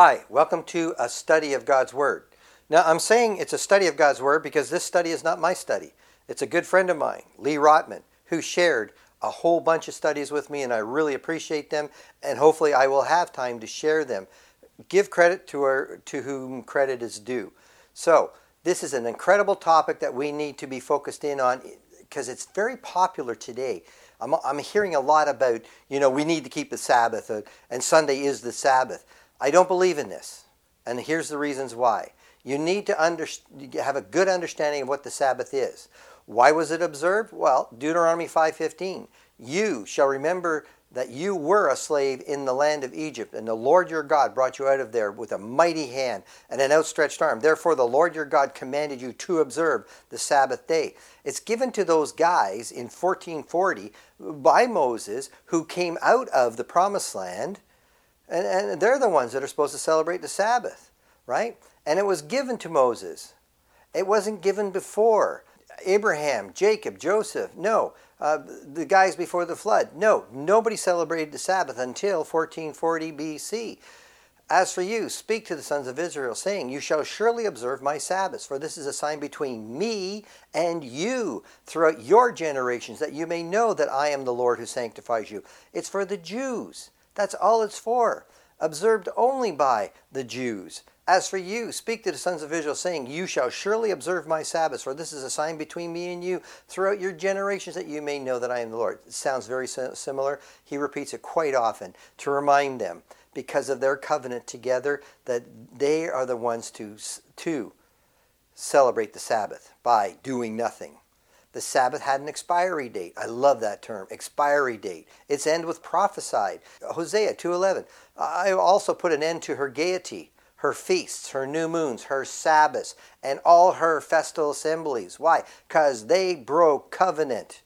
Hi, welcome to a study of God's Word. Now, I'm saying it's a study of God's Word because this study is not my study. It's a good friend of mine, Lee Rotman, who shared a whole bunch of studies with me, and I really appreciate them, and hopefully I will have time to share them. Give credit to, our, to whom credit is due. So, this is an incredible topic that we need to be focused in on because it's very popular today. I'm, I'm hearing a lot about, you know, we need to keep the Sabbath, and Sunday is the Sabbath. I don't believe in this. And here's the reasons why. You need to under, have a good understanding of what the Sabbath is. Why was it observed? Well, Deuteronomy 5:15. You shall remember that you were a slave in the land of Egypt, and the Lord your God brought you out of there with a mighty hand and an outstretched arm. Therefore, the Lord your God commanded you to observe the Sabbath day. It's given to those guys in 1440 by Moses who came out of the promised land and, and they're the ones that are supposed to celebrate the Sabbath, right? And it was given to Moses. It wasn't given before. Abraham, Jacob, Joseph, no. Uh, the guys before the flood, no. Nobody celebrated the Sabbath until 1440 BC. As for you, speak to the sons of Israel, saying, You shall surely observe my Sabbaths, for this is a sign between me and you throughout your generations, that you may know that I am the Lord who sanctifies you. It's for the Jews. That's all it's for. Observed only by the Jews. As for you, speak to the sons of Israel, saying, You shall surely observe my Sabbaths, for this is a sign between me and you throughout your generations, that you may know that I am the Lord. It sounds very similar. He repeats it quite often to remind them, because of their covenant together, that they are the ones to, to celebrate the Sabbath by doing nothing. The Sabbath had an expiry date. I love that term, expiry date. Its end was prophesied. Hosea 2:11. I also put an end to her gaiety, her feasts, her new moons, her Sabbaths, and all her festal assemblies. Why? Cuz they broke covenant.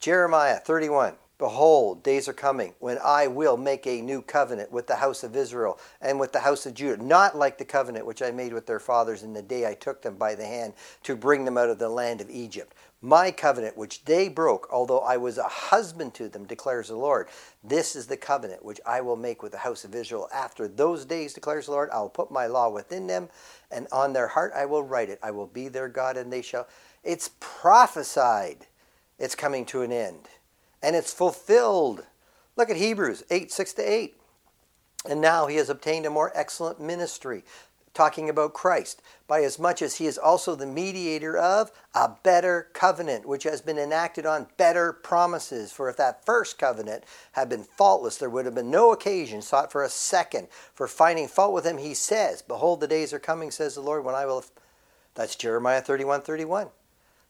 Jeremiah 31. Behold, days are coming when I will make a new covenant with the house of Israel and with the house of Judah, not like the covenant which I made with their fathers in the day I took them by the hand to bring them out of the land of Egypt. My covenant which they broke, although I was a husband to them, declares the Lord. This is the covenant which I will make with the house of Israel. After those days, declares the Lord, I will put my law within them, and on their heart I will write it. I will be their God, and they shall. It's prophesied. It's coming to an end and it's fulfilled. Look at Hebrews 8 6 to 8. And now he has obtained a more excellent ministry, talking about Christ, by as much as he is also the mediator of a better covenant, which has been enacted on better promises. For if that first covenant had been faultless, there would have been no occasion sought for a second. For finding fault with him, he says, Behold, the days are coming, says the Lord, when I will. That's Jeremiah 31 31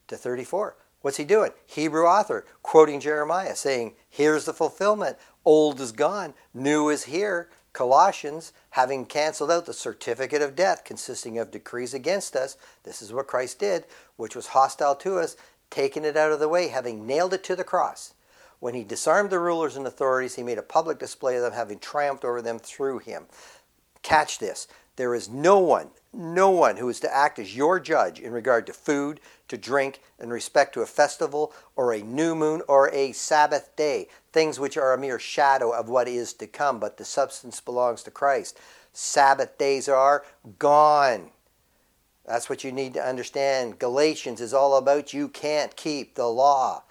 to 34 What's he doing? Hebrew author quoting Jeremiah saying, Here's the fulfillment. Old is gone, new is here. Colossians, having canceled out the certificate of death consisting of decrees against us, this is what Christ did, which was hostile to us, taking it out of the way, having nailed it to the cross. When he disarmed the rulers and authorities, he made a public display of them, having triumphed over them through him. Catch this. There is no one, no one who is to act as your judge in regard to food, to drink, in respect to a festival, or a new moon, or a Sabbath day, things which are a mere shadow of what is to come, but the substance belongs to Christ. Sabbath days are gone. That's what you need to understand. Galatians is all about you can't keep the law.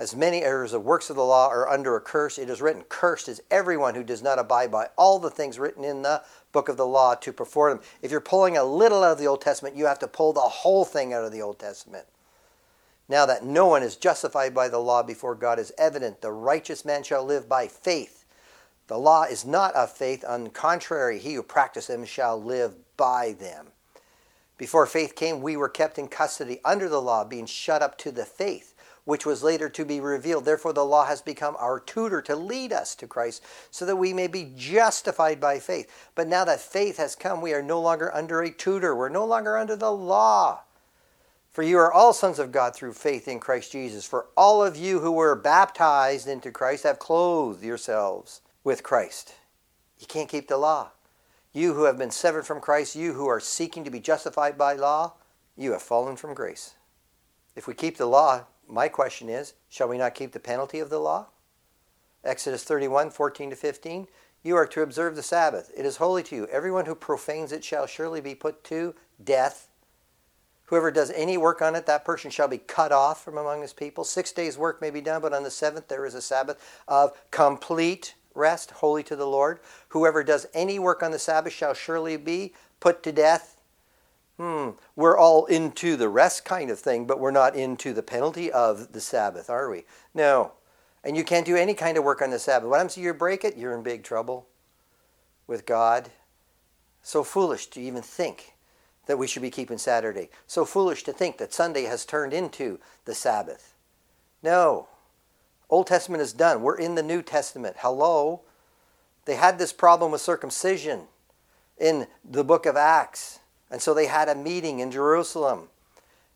As many errors of works of the law are under a curse, it is written, Cursed is everyone who does not abide by all the things written in the book of the law to perform them. If you're pulling a little out of the Old Testament, you have to pull the whole thing out of the Old Testament. Now that no one is justified by the law before God is evident, the righteous man shall live by faith. The law is not of faith, on the contrary, he who practices them shall live by them. Before faith came, we were kept in custody under the law, being shut up to the faith which was later to be revealed. Therefore, the law has become our tutor to lead us to Christ so that we may be justified by faith. But now that faith has come, we are no longer under a tutor. We're no longer under the law. For you are all sons of God through faith in Christ Jesus. For all of you who were baptized into Christ have clothed yourselves with Christ. You can't keep the law. You who have been severed from Christ, you who are seeking to be justified by law, you have fallen from grace. If we keep the law, my question is shall we not keep the penalty of the law? Exodus 31 14 to 15. You are to observe the Sabbath. It is holy to you. Everyone who profanes it shall surely be put to death. Whoever does any work on it, that person shall be cut off from among his people. Six days' work may be done, but on the seventh there is a Sabbath of complete rest, holy to the Lord. Whoever does any work on the Sabbath shall surely be put to death. Hmm, we're all into the rest kind of thing, but we're not into the penalty of the Sabbath, are we? No. And you can't do any kind of work on the Sabbath. What happens if you break it? You're in big trouble with God. So foolish to even think that we should be keeping Saturday. So foolish to think that Sunday has turned into the Sabbath. No. Old Testament is done. We're in the New Testament. Hello. They had this problem with circumcision in the book of Acts. And so they had a meeting in Jerusalem.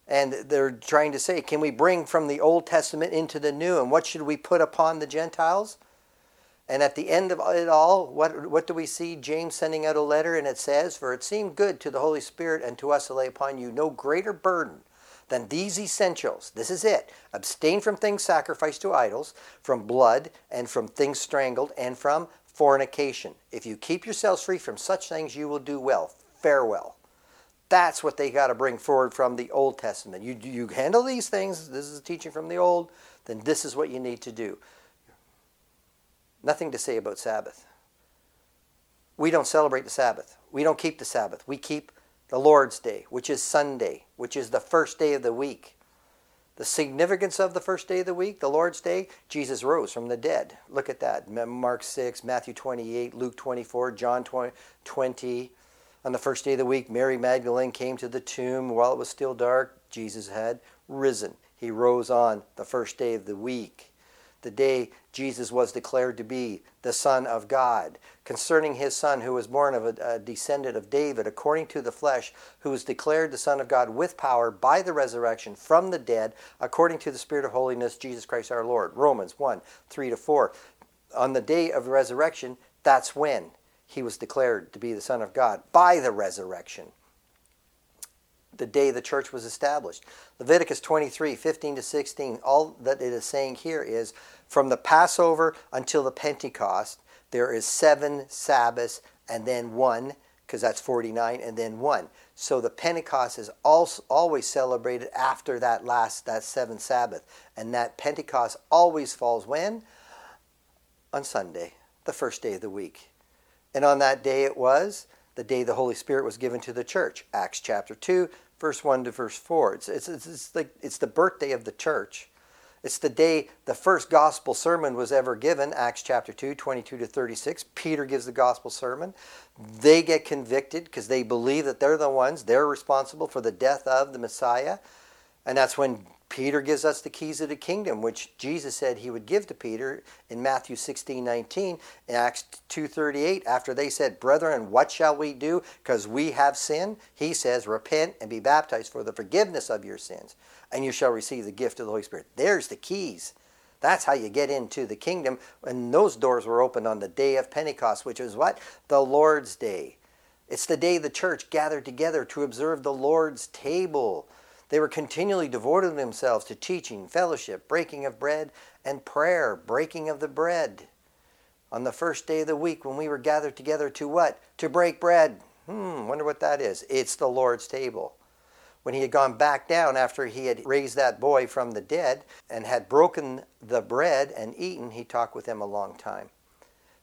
And they're trying to say, can we bring from the Old Testament into the New? And what should we put upon the Gentiles? And at the end of it all, what, what do we see? James sending out a letter, and it says, For it seemed good to the Holy Spirit and to us to lay upon you no greater burden than these essentials. This is it. Abstain from things sacrificed to idols, from blood, and from things strangled, and from fornication. If you keep yourselves free from such things, you will do well. Farewell. That's what they got to bring forward from the Old Testament. You, you handle these things, this is a teaching from the Old, then this is what you need to do. Nothing to say about Sabbath. We don't celebrate the Sabbath. We don't keep the Sabbath. We keep the Lord's Day, which is Sunday, which is the first day of the week. The significance of the first day of the week, the Lord's Day, Jesus rose from the dead. Look at that. Mark 6, Matthew 28, Luke 24, John 20. On the first day of the week, Mary Magdalene came to the tomb while it was still dark. Jesus had risen. He rose on the first day of the week the day Jesus was declared to be the Son of God, concerning his Son who was born of a, a, descendant of David according to the flesh, who was declared the Son of God with power by the resurrection from the dead, according to the Spirit of holiness, Jesus Christ our Lord. Romans 1 3 to 4. On the day of the resurrection, that's when he was declared to be the Son of God by the resurrection the day the church was established. Leviticus 23, 15 to 16, all that it is saying here is from the Passover until the Pentecost, there is seven Sabbaths and then one, because that's 49, and then one. So the Pentecost is also always celebrated after that last, that seventh Sabbath. And that Pentecost always falls when? On Sunday, the first day of the week. And on that day it was the day the Holy Spirit was given to the church. Acts chapter 2, verse 1 to verse 4. It's, it's, it's, it's, like, it's the birthday of the church. It's the day the first gospel sermon was ever given, Acts chapter 2, 22 to 36. Peter gives the gospel sermon. They get convicted because they believe that they're the ones, they're responsible for the death of the Messiah. And that's when Peter gives us the keys of the kingdom, which Jesus said he would give to Peter in Matthew 16, 19. In Acts 2.38, after they said, Brethren, what shall we do? Because we have sinned. He says, Repent and be baptized for the forgiveness of your sins, and you shall receive the gift of the Holy Spirit. There's the keys. That's how you get into the kingdom. And those doors were opened on the day of Pentecost, which is what? The Lord's Day. It's the day the church gathered together to observe the Lord's table. They were continually devoting themselves to teaching, fellowship, breaking of bread, and prayer, breaking of the bread. On the first day of the week, when we were gathered together to what? To break bread. Hmm, wonder what that is. It's the Lord's table. When he had gone back down after he had raised that boy from the dead and had broken the bread and eaten, he talked with them a long time.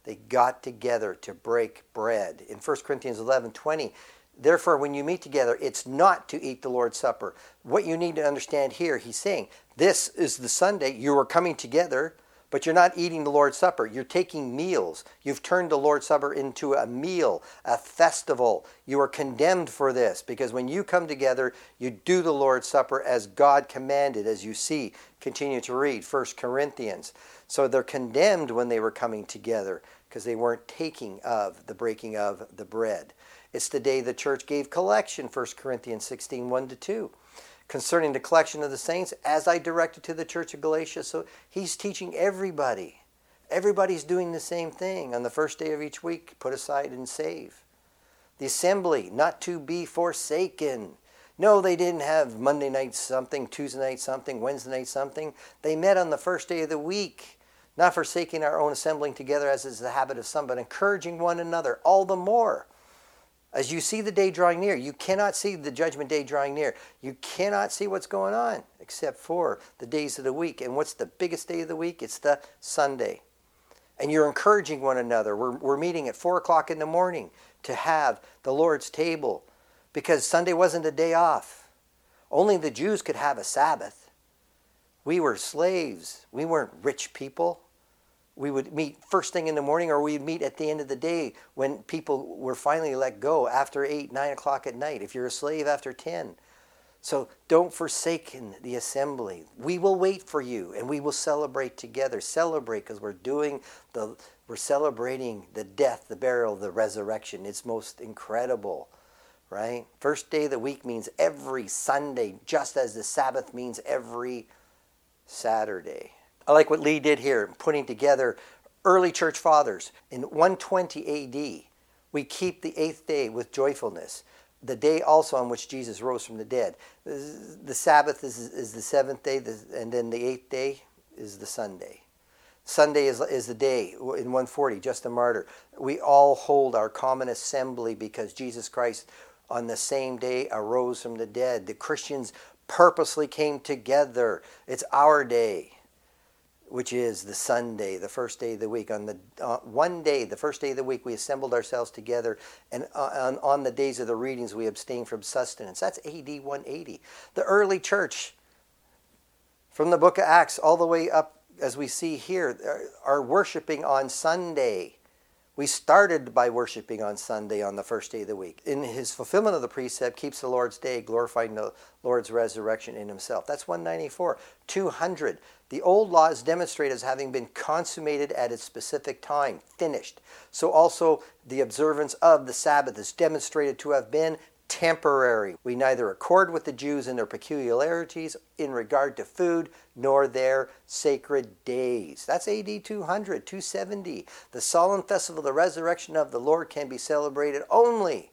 They got together to break bread. In 1 Corinthians 11 20, Therefore, when you meet together, it's not to eat the Lord's Supper. What you need to understand here, he's saying, this is the Sunday. You are coming together, but you're not eating the Lord's Supper. You're taking meals. You've turned the Lord's Supper into a meal, a festival. You are condemned for this because when you come together, you do the Lord's Supper as God commanded, as you see. Continue to read 1 Corinthians. So they're condemned when they were coming together because they weren't taking of the breaking of the bread. It's the day the church gave collection, 1 Corinthians 16, 1 to 2. Concerning the collection of the saints, as I directed to the church of Galatia. So he's teaching everybody. Everybody's doing the same thing. On the first day of each week, put aside and save. The assembly, not to be forsaken. No, they didn't have Monday night something, Tuesday night something, Wednesday night something. They met on the first day of the week not forsaking our own assembling together as is the habit of some, but encouraging one another all the more. As you see the day drawing near, you cannot see the judgment day drawing near. You cannot see what's going on except for the days of the week. And what's the biggest day of the week? It's the Sunday. And you're encouraging one another. We're, we're meeting at 4 o'clock in the morning to have the Lord's table because Sunday wasn't a day off. Only the Jews could have a Sabbath. We were slaves. We weren't rich people. We would meet first thing in the morning or we'd meet at the end of the day when people were finally let go after 8, 9 o'clock at night. If you're a slave after 10. So don't forsake the assembly. We will wait for you and we will celebrate together. Celebrate because we're doing the we're celebrating the death, the burial, the resurrection. It's most incredible right? First day of the week means every Sunday, just as the Sabbath means every Saturday. I like what Lee did here, putting together early church fathers. In 120 AD, we keep the eighth day with joyfulness, the day also on which Jesus rose from the dead. The Sabbath is, is the seventh day, and then the eighth day is the Sunday. Sunday is, is the day in 140, Justin Martyr. We all hold our common assembly because Jesus Christ on the same day arose from the dead. The Christians purposely came together. It's our day, which is the Sunday, the first day of the week. On the uh, one day, the first day of the week, we assembled ourselves together, and uh, on, on the days of the readings, we abstained from sustenance. That's AD 180. The early church, from the book of Acts all the way up, as we see here, are worshiping on Sunday. We started by worshiping on Sunday on the first day of the week. In his fulfillment of the precept, keeps the Lord's day, glorifying the Lord's resurrection in himself. That's 194. 200. The old law is demonstrated as having been consummated at its specific time, finished. So also the observance of the Sabbath is demonstrated to have been temporary. We neither accord with the Jews in their peculiarities in regard to food nor their sacred days. That's AD 200, 270. The solemn festival of the resurrection of the Lord can be celebrated only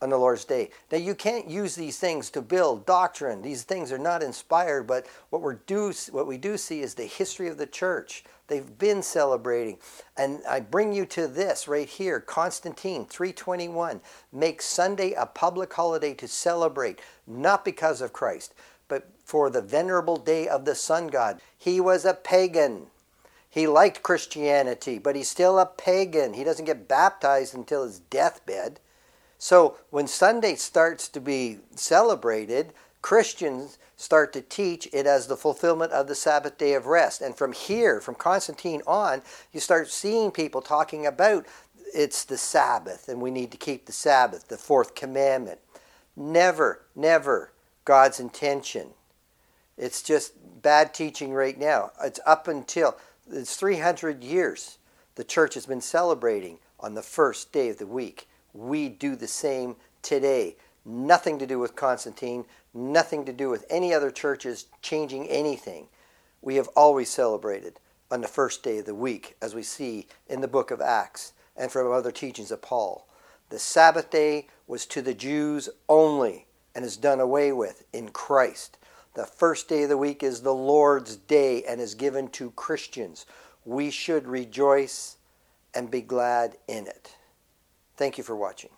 on the Lord's day. Now you can't use these things to build doctrine. These things are not inspired, but what we do what we do see is the history of the church. They've been celebrating. And I bring you to this right here. Constantine 321 makes Sunday a public holiday to celebrate, not because of Christ, but for the venerable day of the sun god. He was a pagan. He liked Christianity, but he's still a pagan. He doesn't get baptized until his deathbed. So when Sunday starts to be celebrated, Christians start to teach it as the fulfillment of the Sabbath day of rest. And from here, from Constantine on, you start seeing people talking about it's the Sabbath and we need to keep the Sabbath, the fourth commandment. Never, never God's intention. It's just bad teaching right now. It's up until it's 300 years the church has been celebrating on the first day of the week. We do the same today. Nothing to do with Constantine, nothing to do with any other churches changing anything. We have always celebrated on the first day of the week, as we see in the book of Acts and from other teachings of Paul. The Sabbath day was to the Jews only and is done away with in Christ. The first day of the week is the Lord's day and is given to Christians. We should rejoice and be glad in it. Thank you for watching.